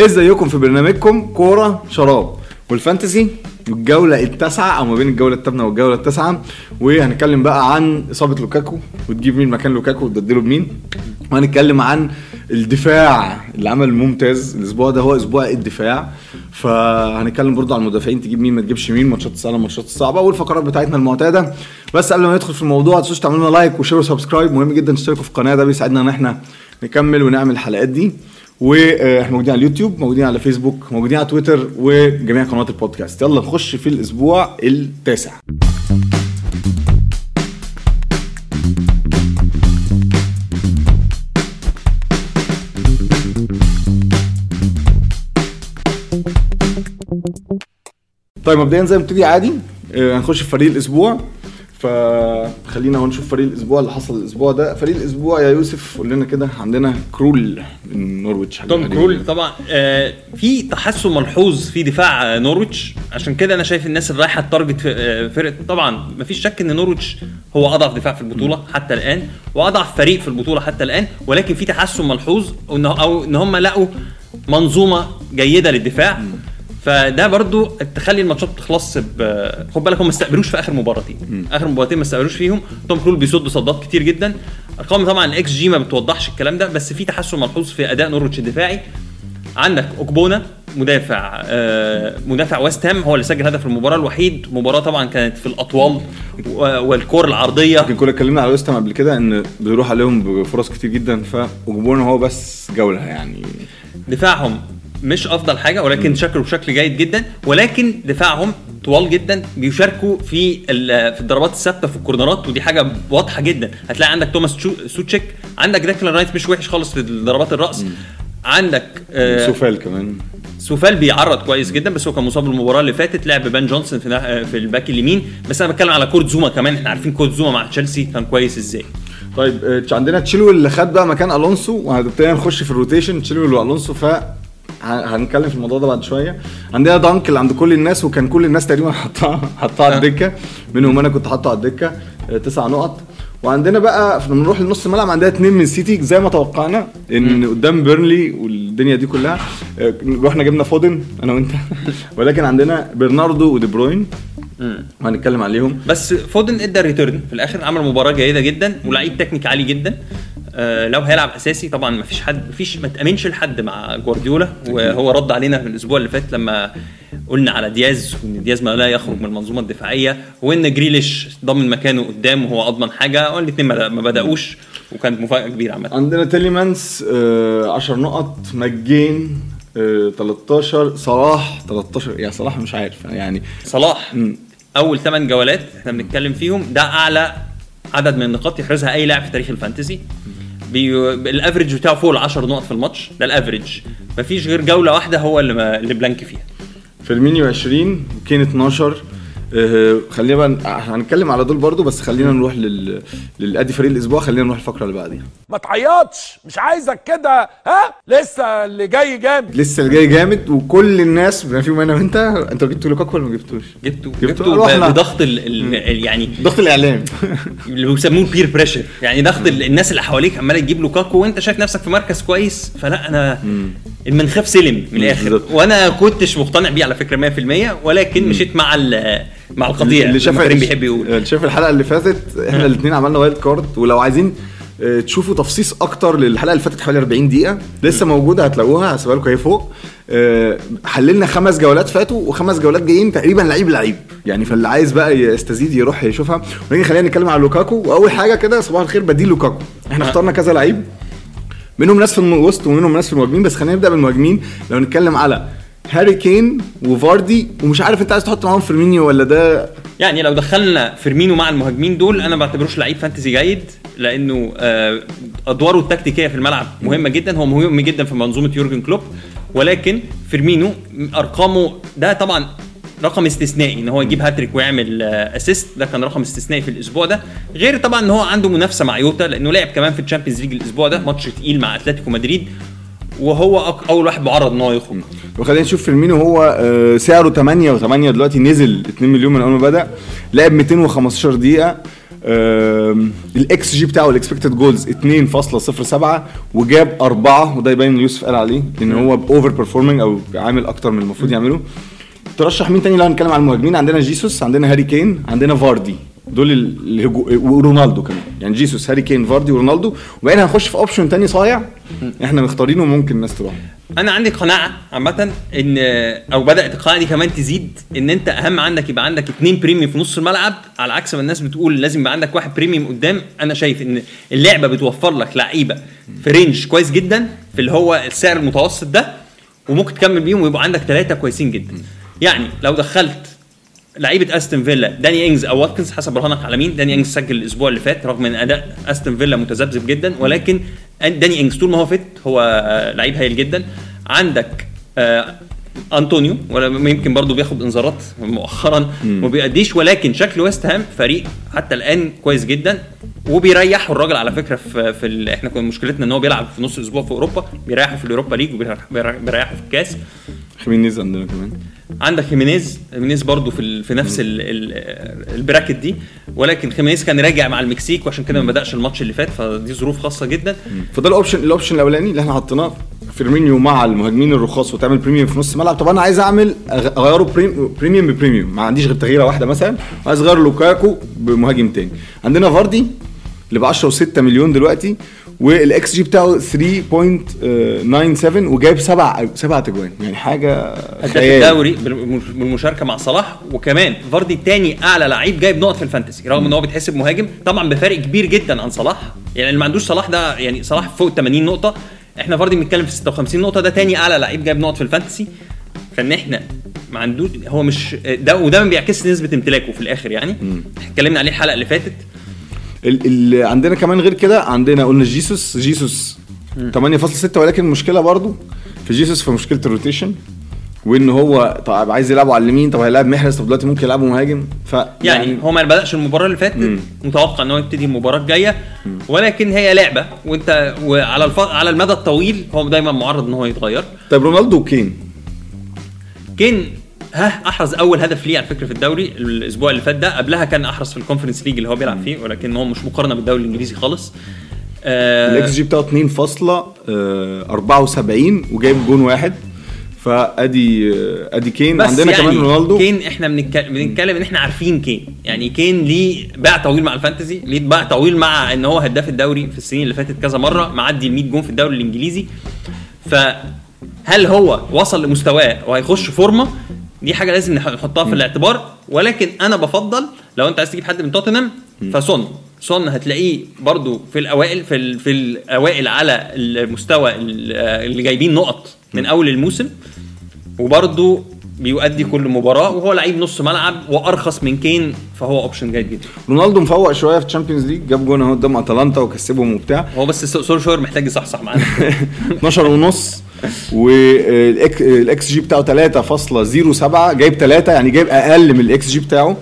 ازيكم في برنامجكم كورة شراب وال fantasy الجولة التاسعة أو ما بين الجولة الثامنة والجولة التاسعة. وهنتكلم بقى عن إصابة لوكاكو وتجيب مين مكان لوكاكو وتبدله بمين. وهنتكلم عن الدفاع اللي عمل ممتاز الأسبوع ده هو أسبوع الدفاع. فهنتكلم برضه عن المدافعين تجيب مين ما تجيبش مين ماتشات السهلة ماتشات الصعبة والفقرات بتاعتنا المعتادة. بس قبل ما ندخل في الموضوع ما تنسوش تعملوا لنا like و share و subscribe. مهم جدا تشتركوا في القناة ده بيساعدنا إن إحنا نكمل ونعمل الحلقات دي. وإحنا موجودين على اليوتيوب موجودين على فيسبوك موجودين على تويتر وجميع قنوات البودكاست. يلا نخش في الأسبوع التاسع. طيب مبدئيا زي ما بتبتدي عادي آه، هنخش في فريق الأسبوع. فخلينا نشوف فريق الأسبوع اللي حصل الأسبوع ده. فريق الأسبوع يا يوسف قول لنا كده عندنا كرول من نورويتش توم كرول طبعا. آه في تحسن ملحوظ في دفاع آه، نورويتش. عشان كده أنا شايف الناس اللي رايحة ال target في آه، فرقه طبعا مفيش شك إن نورويتش هو أضعف دفاع في البطولة حتى الآن وأضعف فريق في البطولة حتى الآن. ولكن في تحسن ملحوظ أو إن هم لقوا منظومة جيدة للدفاع. فده برضو تخلي الماتشات تخلص ب خد بالك هم ما استقبلوش في آخر مباراتين. آخر مباراتين ما استقبلوش فيهم. توم كرول بيصد صدات كتير جدا. أرقام طبعا الاكس جي ما بتوضحش الكلام ده بس في تحسن ملحوظ في أداء نورويتش الدفاعي. عندك أوجبونا مدافع آه مدافع ويست هام هو اللي سجل هدف المباراة الوحيد. مباراة طبعا كانت في الاطوال والكور العرضية. يمكن كنا اتكلمنا على ويست هام قبل كده إن بيروح عليهم بفرص كتير جدا فأوجبونا هو بس جولة يعني. دفاعهم مش أفضل حاجة ولكن شكله بشكل جيد جدا. ولكن دفاعهم طوال جدا بيشاركوا في في الضربات الثابتة في الكورنرات ودي حاجة واضحة جدا. هتلاقي عندك توماس سوتشيك عندك ديكلان رايس مش وحش خالص في ضربات الرأس. عندك آه سوفال كمان. سوفال بيعرض كويس جدا بس هو كان مصاب المباراة اللي فاتت. لعب بن جونسون في في الباك اليمين. بس أنا بتكلم على كورت زوما كمان. إحنا عارفين كورت زوما مع تشيلسي كان كويس إزاي. طيب آه، عندنا تشيلويل اللي خد بقى مكان ألونسو وهنبتدي نخش في ال rotation. تشيلويل وألونسو ف هنتكلم في الموضوع ده بعد شوية. عندنا دانك اللي عند كل الناس وكان كل الناس تقريبا حطها حطها على آه. الدكة. منهم أنا كنت حاطه على الدكة آه، تسع نقط. وعندنا بقى لما نروح لنص الملعب عندنا اتنين من سيتي. زي ما توقعنا إن قدام بيرنلي والدنيا دي كلها آه، رحنا جبنا فودن أنا وأنت. ولكن عندنا برناردو ودي بروين. وهنتكلم عليهم. بس فودن ادى return في الآخر عمل مباراة جيدة جدا ولعيب تكنيك عالي جدا. لو هيلعب أساسي طبعا ما فيش حد ما فيش ما تأمنش لحد مع جوارديولا وهو رد علينا في الأسبوع اللي فات لما قلنا على دياز وإن دياز ما لا يخرج من المنظومة الدفاعية وإن جريليش ضمن مكانه قدام وهو أضمن حاجة والاثنين ما بدأوش وكانت مفاجأة كبيرة عامة. عندنا تيليمانس آه 10 نقط مجين آه 13 صلاح 13 يا صلاح مش عارف يعني صلاح. مم. أول 8 جولات إحنا بنتكلم فيهم ده أعلى عدد من النقاط يحرزها أي لاعب في تاريخ الفانتسي بي... ال average بتاعه فوق ال 10 نقط في الماتش ده الأفريج مفيش غير جولة واحدة هو اللي. اللي blank فيها فيرمينو 20 وكين 12 آه خلينا بقى هنتكلم على دول برضو بس خلينا نروح لل للأدي فريق الأسبوع خلينا نروح الفقرة اللي بعديها. ما تعيطش مش عايزك كده ها؟ لسه اللي جاي جامد. لسه اللي جاي جامد وكل الناس بما فيهم أنا وأنت أنت جبت لوكاكو ولا ما جبتوش؟ جبته. جبته؟ جبته رحنا. ب- بضغط ال... ال... يعني ضغط الإعلام. اللي بيسموه ال peer pressure يعني ضغط ال- الناس اللي حواليك عمالة تجيب لوكاكو وأنت شايف نفسك في مركز كويس فلا أنا اللي خاف سلم من الآخر. وأنا كنتش مقتنع بيه على فكرة 100% ولكن مشيت مع ال... مع القضية. اللي شاف كريم بيحب يقول. اللي شاف الحلقة اللي فاتت إحنا الاثنين عملنا wild card ولو عايزين آه، تشوفوا تفصيص أكتر للحلقة اللي فاتت حوالي 40 دقيقة لسه موجودة هتلاقوها هسيبها لكم أهي فوق. آه، حللنا خمس جولات فاتوا وخمس جولات جايين تقريبا لعيب لعيب. يعني فاللي عايز بقى يستزيد يروح يشوفها. ونيجي خلينا نتكلم على لوكاكو. وأول حاجة كده صباح الخير بديل لوكاكو. إحنا اخترنا كذا لعيب. منهم ناس في الوسط ومنهم ناس في المهاجمين بس خلينا نبدأ بالمهاجمين. لو نتكلم على هاري كين وفاردي ومش عارف انت عايز تحط معاهم فيرمينو ولا ده يعني لو دخلنا فيرمينو مع المهاجمين دول أنا ما بعتبروش لعيب fantasy جيد لأنه آه، أدواره التكتيكية في الملعب مهمة جدا هو مهم جدا في منظومة يورجن كلوب ولكن فيرمينو أرقامه ده طبعا رقم استثنائي إن هو يجيب هاتريك ويعمل assist ده كان رقم استثنائي في الأسبوع ده. غير طبعا إن هو عنده منافسة مع يوتا لأنه لعب كمان في الشامبيونز ليج الأسبوع ده ماتش تقيل مع أتلتيكو مدريد. وهو أول واحد معرض إن هو يخرج وخلينا نشوف فيرمينو هو آه، سعره 8 و8 دلوقتي نزل 2 مليون من أول ما بدأ لعب 215 دقيقة. الاكس جي بتاعه ال expected goals 2.07 وجاب أربعة وده يبين يوسف قال عليه إن هو over performing أو عامل أكتر من المفروض يعمله. ترشح مين تاني لو هنتكلم عن المهاجمين؟ عندنا جيسوس عندنا هاري كين عندنا فاردي دول الهجو... ورونالدو كمان. يعني جيسوس هاري كين فاردي ورونالدو. وبعدين هنخش في option تاني صايع. إحنا مختارينه وممكن الناس تروح. أنا عندي قناعة عامة إن أو بدأت القناعة دي كمان تزيد إن أنت أهم عندك يبقى عندك اثنين premium في نص الملعب على عكس ما الناس بتقول لازم يبقى عندك واحد premium قدام. أنا شايف إن اللعبة بتوفر لك لعيبة في range كويس جدا في اللي هو السعر المتوسط ده وممكن تكمل بيهم ويبقى عندك ثلاثة كويسين جدا. يعني لو دخلت لعيبة أستون فيلا. داني إنجز أو واتكنز حسب برهانك على مين. داني إنجز سجل الأسبوع اللي فات رغم إن أداء أستون فيلا متذبذب جدا ولكن داني إنجز طول ما هو fit هو آه، لعيب هايل جدا. عندك آه أنطونيو ولا يمكن برضه بياخد انذارات مؤخرا وما بيأديش ولكن شكل ويست هام فريق حتى الآن كويس جدا وبيريحوا الراجل على فكرة في في ال... إحنا كنا مشكلتنا إن هو بيلعب في نص الأسبوع في أوروبا بيريحوا في اليوروبا ليج وبيريحوا في الكاس. خيمينيز عندنا كمان. عندك خيمينيز خيمينيز برضه في ال... في نفس ال... ال... ال bracket دي ولكن خيمينيز كان راجع مع المكسيك وعشان كده ما بدأش الماتش اللي فات فدي ظروف خاصة جدا. فده ال option ال option الأولاني اللي إحنا حطيناه. فيرمينو مع المهاجمين الرخاص وتعمل premium في نص الملعب. طب أنا عايز أعمل أغيره prem premium ب premium ما عنديش غير تغييرة واحدة مثلا. عايز أغير لوكاكو بمهاجم تاني. عندنا فاردي اللي ب 10 و6 مليون دلوقتي والإكس جي بتاعه 3.97 وجايب سبع سبع اجوان. يعني حاجة هداف الدوري بالم- بالمشاركة مع صلاح. وكمان فاردي الثاني أعلى لعيب جايب نقط في الفانتسي رغم إن هو بيتحسب مهاجم طبعا بفارق كبير جدا عن صلاح. يعني اللي ما عندوش صلاح ده يعني صلاح فوق 80 نقطة. إحنا فاردي بنتكلم في 56 نقطة ده ثاني أعلى لعيب جايب نقط في الفانتسي. فإن إحنا ما عندوش هو مش ده وده ما بيعكس نسبة امتلاكه في الآخر يعني. اتكلمنا عليه الحلقة اللي فاتت. ال ال عندنا كمان غير كده عندنا قلنا جيسوس. جيسوس 8.6 ولكن المشكلة برضو في جيسوس في مشكلة ال rotation. وإن هو طب عايز يلعبه على اليمين طب هيلعب محرز طب دلوقتي ممكن يلعبه مهاجم ف يعني هو ما بدأش المباراة اللي فاتت متوقع إن هو يبتدي المباراة الجاية ولكن هي لعبة وأنت وعلى الف... على المدى الطويل هو دايما معرض إن هو يتغير. طيب رونالدو وكين؟ كين ها أحرز أول هدف ليه على فكرة في الدوري الأسبوع اللي فات ده قبلها كان أحرز في الكونفرنس ليج اللي هو بيلعب فيه ولكن هو مش مقارنة بالدوري الإنجليزي خالص. آه الإكس جي بتاعه 2.74 وجايب جون واحد. فأدي أدي كين. بس عندنا يعني كمان رونالدو. كين إحنا بنتكلم بنتكلم إن إحنا عارفين كين. يعني كين ليه باع طويل مع الفانتزي ليه باع طويل مع إن هو هداف الدوري في السنين اللي فاتت كذا مرة معدي ال 100 جون في الدوري الإنجليزي. فهل هو وصل لمستواه وهيخش فورمة؟ دي حاجة لازم نح- نحطها في الاعتبار. ولكن أنا بفضل لو أنت عايز تجيب حد من توتنهام فسون. سون هتلاقيه برضو في الأوائل في, في الأوائل على المستوى ال- اللي جايبين نقط. من أول الموسم وبرضه بيؤدي كل مباراة وهو لعيب نص ملعب وأرخص من كين فهو option جيد جدا. رونالدو مفوق شوية في ال Champions League جاب جون أهو قدام أتلانتا وكسبهم وبتاع. هو بس سولشاير محتاج يصحصح معانا. 12 ونص والاكس جي بتاعه 3.07 جايب 3 يعني جايب أقل من الاكس جي بتاعه.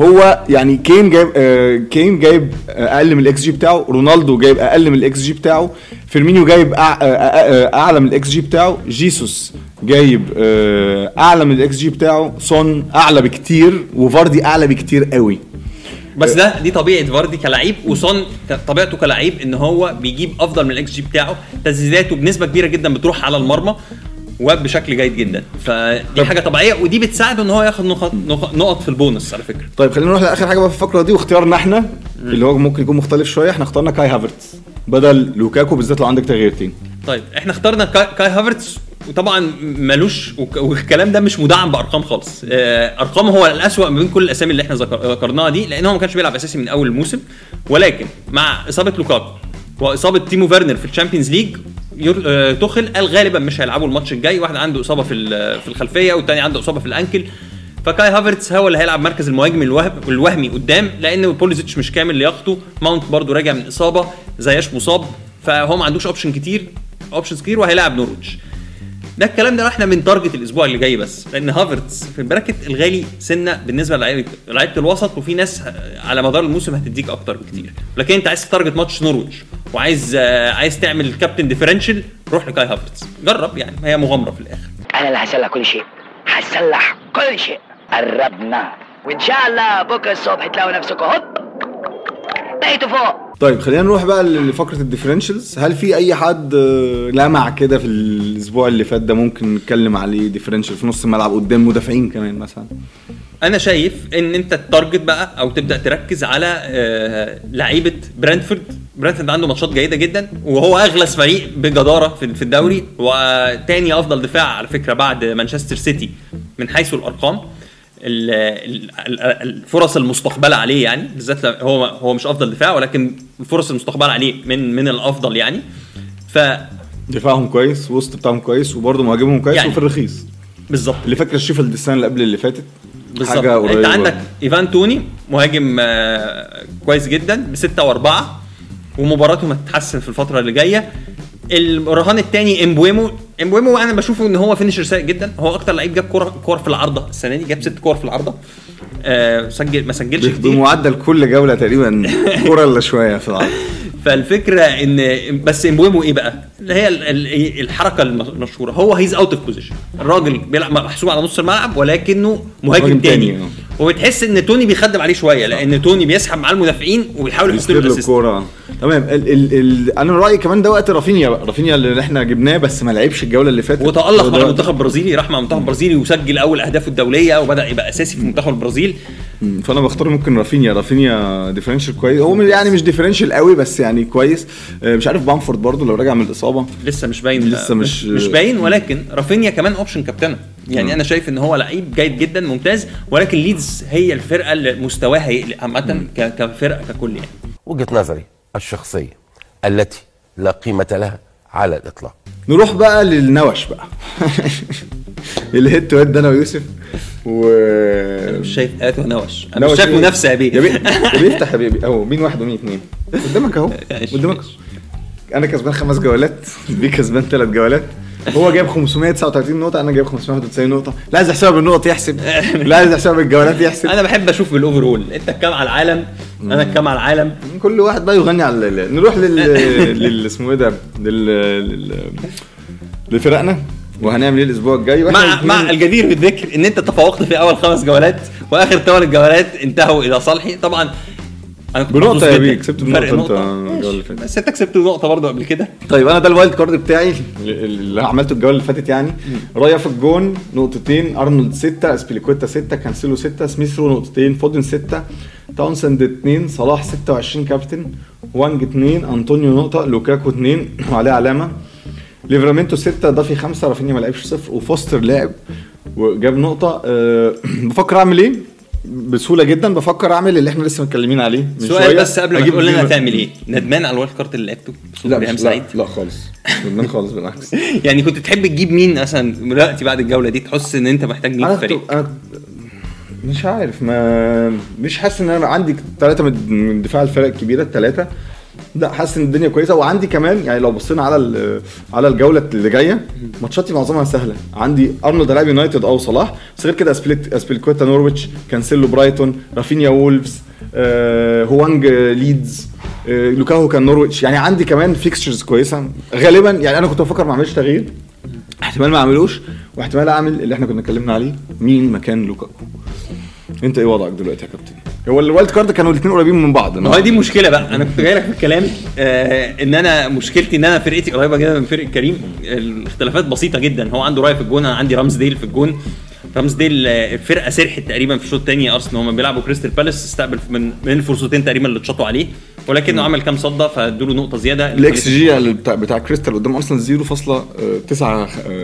هو يعني كين جايب آه كين جايب أقل من الاكس جي بتاعه رونالدو جايب أقل من الاكس جي بتاعه فيرمينيو جايب أع- آه، آه، أعلى من الاكس جي بتاعه جيسوس جايب آه، أعلى من الاكس جي بتاعه سون أعلى بكتير وفاردي أعلى بكتير قوي. بس ده دي طبيعة فاردي كلاعب وسون طبيعته كلاعب إن هو بيجيب أفضل من الاكس جي بتاعه تسديداته بنسبة كبيرة جدا بتروح على المرمى. وبشكل جيد جدا. فدي حاجة طبيعية ودي بتساعده إن هو ياخد نقط نقط- في البونص على فكرة. طيب خلينا نروح لآخر حاجة بقى في الفقرة دي واختيارنا إحنا اللي هو ممكن يكون مختلف شوية. إحنا اخترنا كاي هافرتز بدل لوكاكو بالذات لو عندك تغييرتين. طيب إحنا اخترنا كاي, هافرتس وطبعا ملوش والكلام ده مش مدعم بأرقام خالص. آه، ارقامه هو الأسوأ ما بين كل الأسامي اللي إحنا ذكر- ذكرناها دي لأن هو ما كانش بيلعب أساسي من أول الموسم. ولكن مع إصابة لوكاكو وإصابة تيمو فيرنر في ال Champions League آه، توخل قال غالبا مش هيلعبوا الماتش الجاي. واحد عنده إصابة في ال- في الخلفية والتاني عنده إصابة في ال ankle. فكاي هافرتس هو اللي هيلعب مركز المهاجم الوهم الوهمي قدام لأن بوليزيتش مش كامل لياقته. ماونت برضو راجع من إصابة زياش مصاب. فهو ما عندوش option كتير options كتير وهيلاعب نورويتش. ده الكلام ده إحنا بن target الأسبوع اللي جاي بس. لأن هافرتس في ال bracket الغالي سنة بالنسبة لعيبة الوسط وفي ناس على مدار الموسم هتديك أكتر بكتير. لكن أنت عايز target ماتش نورويتش. وعايز آه، عايز تعمل captain differential روح لكاي هافرتس جرب يعني هي مغامرة في الآخر. أنا اللي هصلح كل شيء. هصلح كل شيء. قربنا. وإن شاء الله بكرة الصبح تلاقوا نفسكم. هوب! بقيتوا فوق. طيب خلينا نروح بقى لفقرة ال differentials هل في أي حد آه، لمع كده في الأسبوع اللي فات ده ممكن نتكلم عليه differential في نص الملعب قدام مدافعين كمان مثلا؟ أنا شايف إن أنت ت target بقى أو تبدأ تركز على آه، لعيبة برنتفورد برنتفورد عنده ماتشات جيدة جدا وهو أغلس فريق بجدارة في الدوري وتاني أفضل دفاع على فكرة بعد مانشستر سيتي من حيث الأرقام. ال- ال- ال- الفرص المستقبلة عليه يعني بالذات هو هو مش أفضل دفاع ولكن الفرص المستقبله عليه من من الأفضل يعني. ف دفاعهم كويس وسط بتاعهم كويس وبرضه مهاجمهم كويس يعني. وفي الرخيص. بالظبط. اللي فاكر شيفيلد السنة اللي قبل اللي فاتت؟ بالظبط. انت عندك إيفان توني مهاجم آه، كويس جدا بستة وأربعة ومباراته هتتحسن في الفترة اللي جاية. الرهان الثاني إمبويمو امبويمو أنا بشوفه ان هو finisher سيء جدا. هو أكتر لعيب جاب كور كور في العارضة السنة دي جاب ست كور في العارضة. آه سجل ما سجلش كتير. بمعدل كل جولة تقريبا كورة إلا شوية في العارضة فالفكرة ان بس امبويمو إيه بقى؟ اللي هي ال- ال- الحركة المشهورة. هو he's out of position الراجل بيلعب محسوب على نص الملعب ولكنه مهاجم تاني. تاني، آه. وبتحس إن توني بيخدم عليه شوية لأن توني بيسحب معاه المدافعين وبيحاول يحط له الكورة. تمام. ال ال ال أنا رأيي كمان ده وقت رافينيا بقى. رافينيا اللي إحنا جبناه بس ما لعبش الجولة اللي فاتت. وتألق مع المنتخب البرازيلي راح مع المنتخب البرازيلي وسجل أول أهدافه الدولية وبدأ يبقى أساسي في منتخب البرازيل. فأنا بختار ممكن رافينيا. رافينيا differential كويس. هو يعني مش differential قوي بس يعني كويس. آه، مش عارف بامفورد برضو لو راجع من الإصابة. لسه مش باين. لسه مش- مش باين ولكن رافينيا كمان option كابتنه يعني أنا شايف إن هو لعيب جيد جدا ممتاز ولكن ليدز هي الفرقة اللي مستواها يقلق عامة ك- كفرقة ككل يعني. وجهة نظري الشخصية التي لا قيمة لها على الإطلاق. نروح بقى للنوش بقى. ال head to head ده أنا ويوسف و مش شايف اتو نوش. أنا مش شايف إيه؟ منافسة يا بيه. يا بيه. يا بيه افتح يا بيه. أهو مين واحد ومين اتنين؟ قدامك أهو. قدامك. أنا كسبان خمس جولات بيه كسبان ثلاث جولات. هو جايب 539 نقطة أنا جايب 591 نقطة، لا عايز يحسبها بالنقط يحسب، لا عايز يحسبها بالجولات يحسب، أنا بحب أشوف بال overall أنت الكام على العالم؟ أنا الكام على العالم؟ كل واحد بقى يغني على ال- نروح لل لل اسمه إيه ده؟ لل لفرقنا وهنعمل إيه الأسبوع الجاي؟ مع مع الجدير بالذكر إن أنت تفوقت في أول خمس جولات وآخر ثمان جولات انتهوا إلى صالحي. طبعا أنا كنت محظوظ يا. بيه، كسبت نقطة. اللي فاتت. بس أنت كسبت نقطة برضه قبل كده طيب أنا ده ال wild card بتاعي اللي عملته الجولة اللي فاتت يعني رايا في الجون نقطتين أرنولد 6 إسبيليكويتا 6 كانسيلو 6 سميث رو نقطتين فودن 6 تاونسند 2 صلاح 26 كابتن وإنجز 2 أنطونيو نقطة لوكاكو 2 وعليه علامة ليفرامينتو 6 دافي 5 رافينيا ما لعبش صفر وفوستر لعب وجاب نقطة أه بفكر أعمل إيه بسهولة جدا. بفكر أعمل اللي إحنا لسه متكلمين عليه من سؤال شوية. بس قبل ما تقول لنا هتعمل إيه؟ ندمان على ال wild card اللي لعبته؟ لا مش سعيد. لا, لا خالص. ندمان خالص بالعكس. يعني كنت تحب تجيب مين مثلا دلوقتي بعد الجولة دي؟ تحس إن أنت محتاج مين في الفريق؟ أنا مش عارف ما مش حاسس إن أنا عندي ثلاثة من دفاع الفرق الكبيرة الثلاثه لا حاسس إن الدنيا كويسة. وعندي كمان يعني لو بصينا على على الجولة اللي جاية ماتشاتي معظمها سهلة. عندي أرنولد هيلاعب يونايتد أو صلاح. بس غير كده أسبليكويتا نورويتش كانسيلو برايتون رافينيا وولفز آه هوانج ليدز آه لوكاهو كان نورويتش. يعني عندي كمان fixtures كويسة. غالبا يعني أنا كنت بفكر ما أعملش تغيير. احتمال ما أعملوش واحتمال أعمل اللي إحنا كنا اتكلمنا عليه مين مكان لوكاكو انت إيه وضعك دلوقتي يا كابتن؟ هو ال wild card كانوا الاثنين قريبين من بعض ما هو دي مشكلة بقى. أنا كنت جاي لك في الكلام آه إن أنا مشكلتي إن أنا فرقتي قريبة جدا من فرقه كريم. الاختلافات بسيطة جدا. هو عنده راي في الجون أنا عندي رامز ديل في الجون. رامز ديل آه، الفرقه سرحت تقريبا في الشوط الثاني أرسنال هم بيلعبوا كريستال بالاس استقبل من من الفرصتين تقريبا اللي اتشاطوا عليه. ولكنه عمل كام صده فادوا له نقطة زيادة. ال x G بتاع بتاع كريستال قدام أرسنال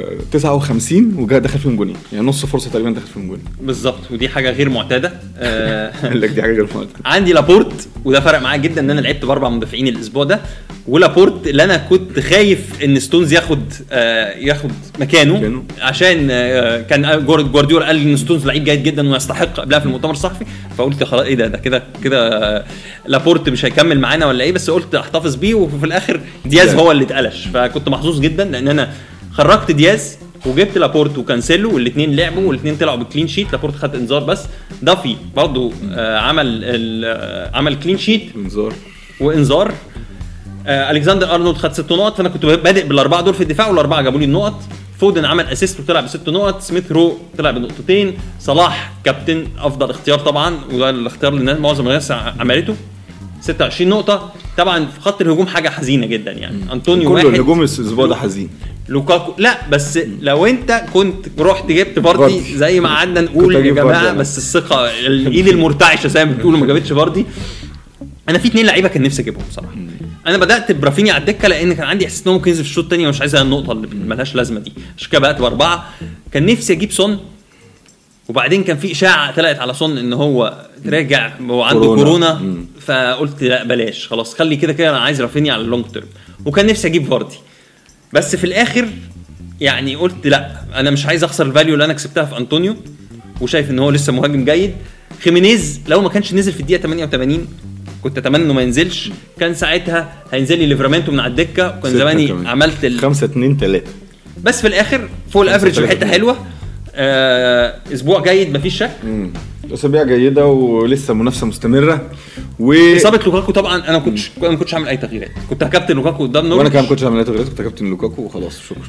0.59 وجا دخل فيهم جونين يعني نص فرصة تقريبا دخل فيهم جونين بالظبط ودي حاجة غير معتادة. آه قال لك دي حاجة غير معتادة. عندي لابورت وده فرق معايا جدا إن أنا لعبت بأربع مدافعين الأسبوع ده. ولابورت اللي أنا كنت خايف إن ستونز ياخد آه ياخد مكانه, مكانه. عشان آه كان جوارديولا قال إن ستونز لعيب جيد جدا ويستحق قبلها في المؤتمر الصحفي. فقلت خلاص إيه ده؟ ده كده كده آه، لابورت مش هيكمل معانا ولا إيه بس قلت أحتفظ بيه وفي الآخر دياز. هو اللي اتقلش. فكنت محظوظ جدا لأن أنا خرجت دياز وجبت لابورت وكانسيلو والاثنين لعبوا والاثنين طلعوا ب clean sheet لابورت خد إنذار بس. دافي برضو آه عمل آه عمل clean sheet إنذار. وإنذار. آه ألكسندر أرنولد خد ست نقط فأنا كنت بادئ بالأربعة دول في الدفاع والأربعة جابوا لي النقط. فودن عمل assist وطلع بست نقط. سميث رو طلع بنقطتين. صلاح كابتن أفضل اختيار طبعا وده الاختيار اللي معظم الناس عملته. 26 نقطة. طبعا في خط الهجوم حاجة حزينة جدا يعني. أنطونيو واحد. الهجوم الأسبوع ده حزين. لوكاكو. لا بس لو أنت كنت رحت جبت فاردي. زي ما قعدنا نقول يا جماعة. بس الثقة الإيد المرتعشة زي ما بتقولوا ما جابتش فاردي. أنا في اتنين لعيبة كان نفسي أجيبهم بصراحة. أنا بدأت برافينيا على الدكة لأن كان عندي إحساس إن هو ممكن ينزل في الشوط الثاني ومش عايز النقطة اللي ملهاش لازمة دي. عشان كده بدات بأربعة. كان نفسي أجيب سون. وبعدين كان في إشاعة طلعت على سون إن هو راجع وعنده كورونا. كورونا, مم. فقلت لا بلاش خلاص خلي كده كده أنا عايز رافينيا على ال long term وكان نفسي أجيب فاردي. بس في الآخر يعني قلت لا أنا مش عايز أخسر ال value اللي أنا كسبتها في أنطونيو وشايف إن هو لسه مهاجم جيد. خيمينيز لو ما كانش نزل في الدقيقة 88 كنت أتمنى إنه ما ينزلش. كان ساعتها هينزل لي ليفرامنتو من على الدكة وكان زماني. عملت ال... 5 2 3 بس في الآخر فوق ال average في حتة حلوة. آه أسبوع جيد مفيش شك. أسابيع جيدة ولسه منافسة مستمرة. و إصابة لوكاكو طبعا أنا ما كنتش أنا ما كنتش هعمل أي تغييرات. كنت هكابتن لوكاكو قدام وأنا نورتش كمان ما كنتش هعمل تغييرات كنت كابتن لوكاكو وخلاص شكرا.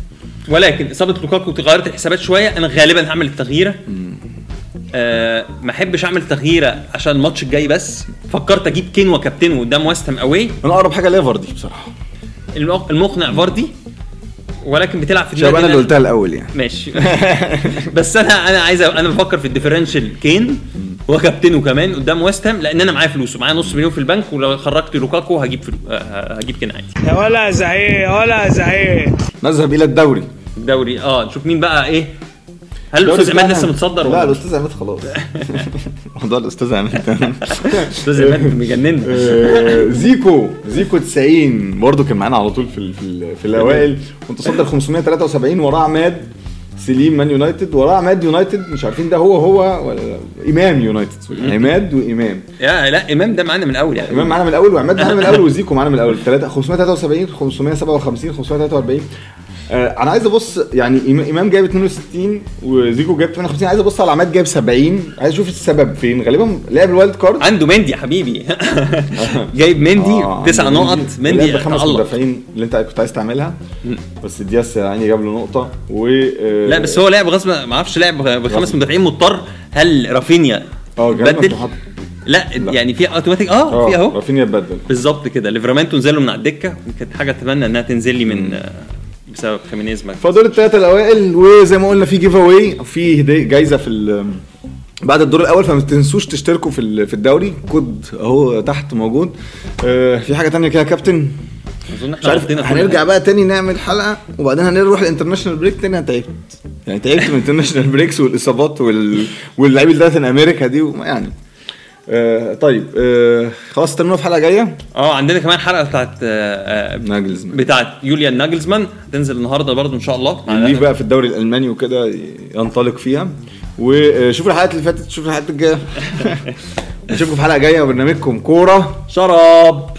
ولكن إصابة لوكاكو غيرت الحسابات شوية. أنا غالبا هعمل التغييرة. آه ما أحبش أعمل تغييرة عشان الماتش الجاي بس. فكرت أجيب كين وكابتنه قدام ويست هام أوي. أنا أقرب حاجة ليا فاردي بصراحة. المق- المقنع فاردي؟ ولكن بتلعب في شباب أنا اللي قلتها الأول يعني. ماشي. بس أنا أنا عايز أ- أنا بفكر في ال differential كين وكابتنه كمان قدام ويست هام لأن أنا معايا فلوس ومعايا نص مليون في البنك ولو خرجت لوكاكو هجيب فلو... هجيب كين عادي. يا ولا زعيق يا ولا زعيق. نذهب إلى الدوري. الدوري. آه نشوف مين بقى إيه هل الأستاذ عماد لسه متصدر لا الأستاذ عماد خلاص. موضوع الأستاذ عماد الأستاذ عماد مجننا آه، زيكو زيكو 90 برضه كان معانا على طول في في, ال- في الأوائل. متصدر 573 وراه عماد سليم مان يونايتد. وراه عماد يونايتد مش عارفين ده هو هو ولا إمام يونايتد. عماد وإمام. يا لا إمام ده معانا من الأول يعني. إمام معانا من الأول وعماد معانا من الأول وزيكو معانا من الأول. 3 573 557 543 آه أنا عايز أبص يعني إمام- إمام جايب 62 وزيكو جايب 58 عايز أبص على عماد جايب 70 عايز أشوف السبب فين. غالبا لعب ال wild card. عنده مندي يا حبيبي. جايب مندي آه، تسع نقط مندي بخمس تألق مدافعين اللي أنت كنت عايز تعملها. بس دياس يعني جاب له نقطة و آه، لا بس هو لعب غصب ما أعرفش لعب بخمس مدافعين مضطر. هل رافينيا آه بدل. لا, لا. يعني في اوتوماتيك آه في آه أهو. رافينيا اتبدل بالظبط كده. ليفرامنتو نزل له من على الدكة. كانت حاجة أتمنى إنها تنزل لي من آه، بسبب خيمينيز ما فدول الثلاثه الأوائل وزي ما قلنا في giveaway في هدية جايزة في بعد الدور الأول فما تنسوش تشتركوا في في الدوري. كود أهو تحت موجود. آه، في حاجة تانية كده يا كابتن؟ أظن مش عارف هنرجع. بقى تاني نعمل حلقة وبعدين هنروح ال international break تاني. أنا تعبت. يعني تعبت من ال international breaks والإصابات وال... واللعيبة اللي Latin America دي يعني آه طيب آه خلاص استنونا في حلقة جاية. آه عندنا كمان حلقة بتاعت آه، آه، ناجلزمان. بتاعت يوليان ناجلزمان هتنزل النهارده برضو إن شاء الله. ال live بقى في الدوري الألماني وكده ينطلق فيها. وشوفوا الحلقات اللي فاتت شوفوا الحلقات الجاية. نشوفكم في حلقة جاية وبرنامجكم كورة. شراب.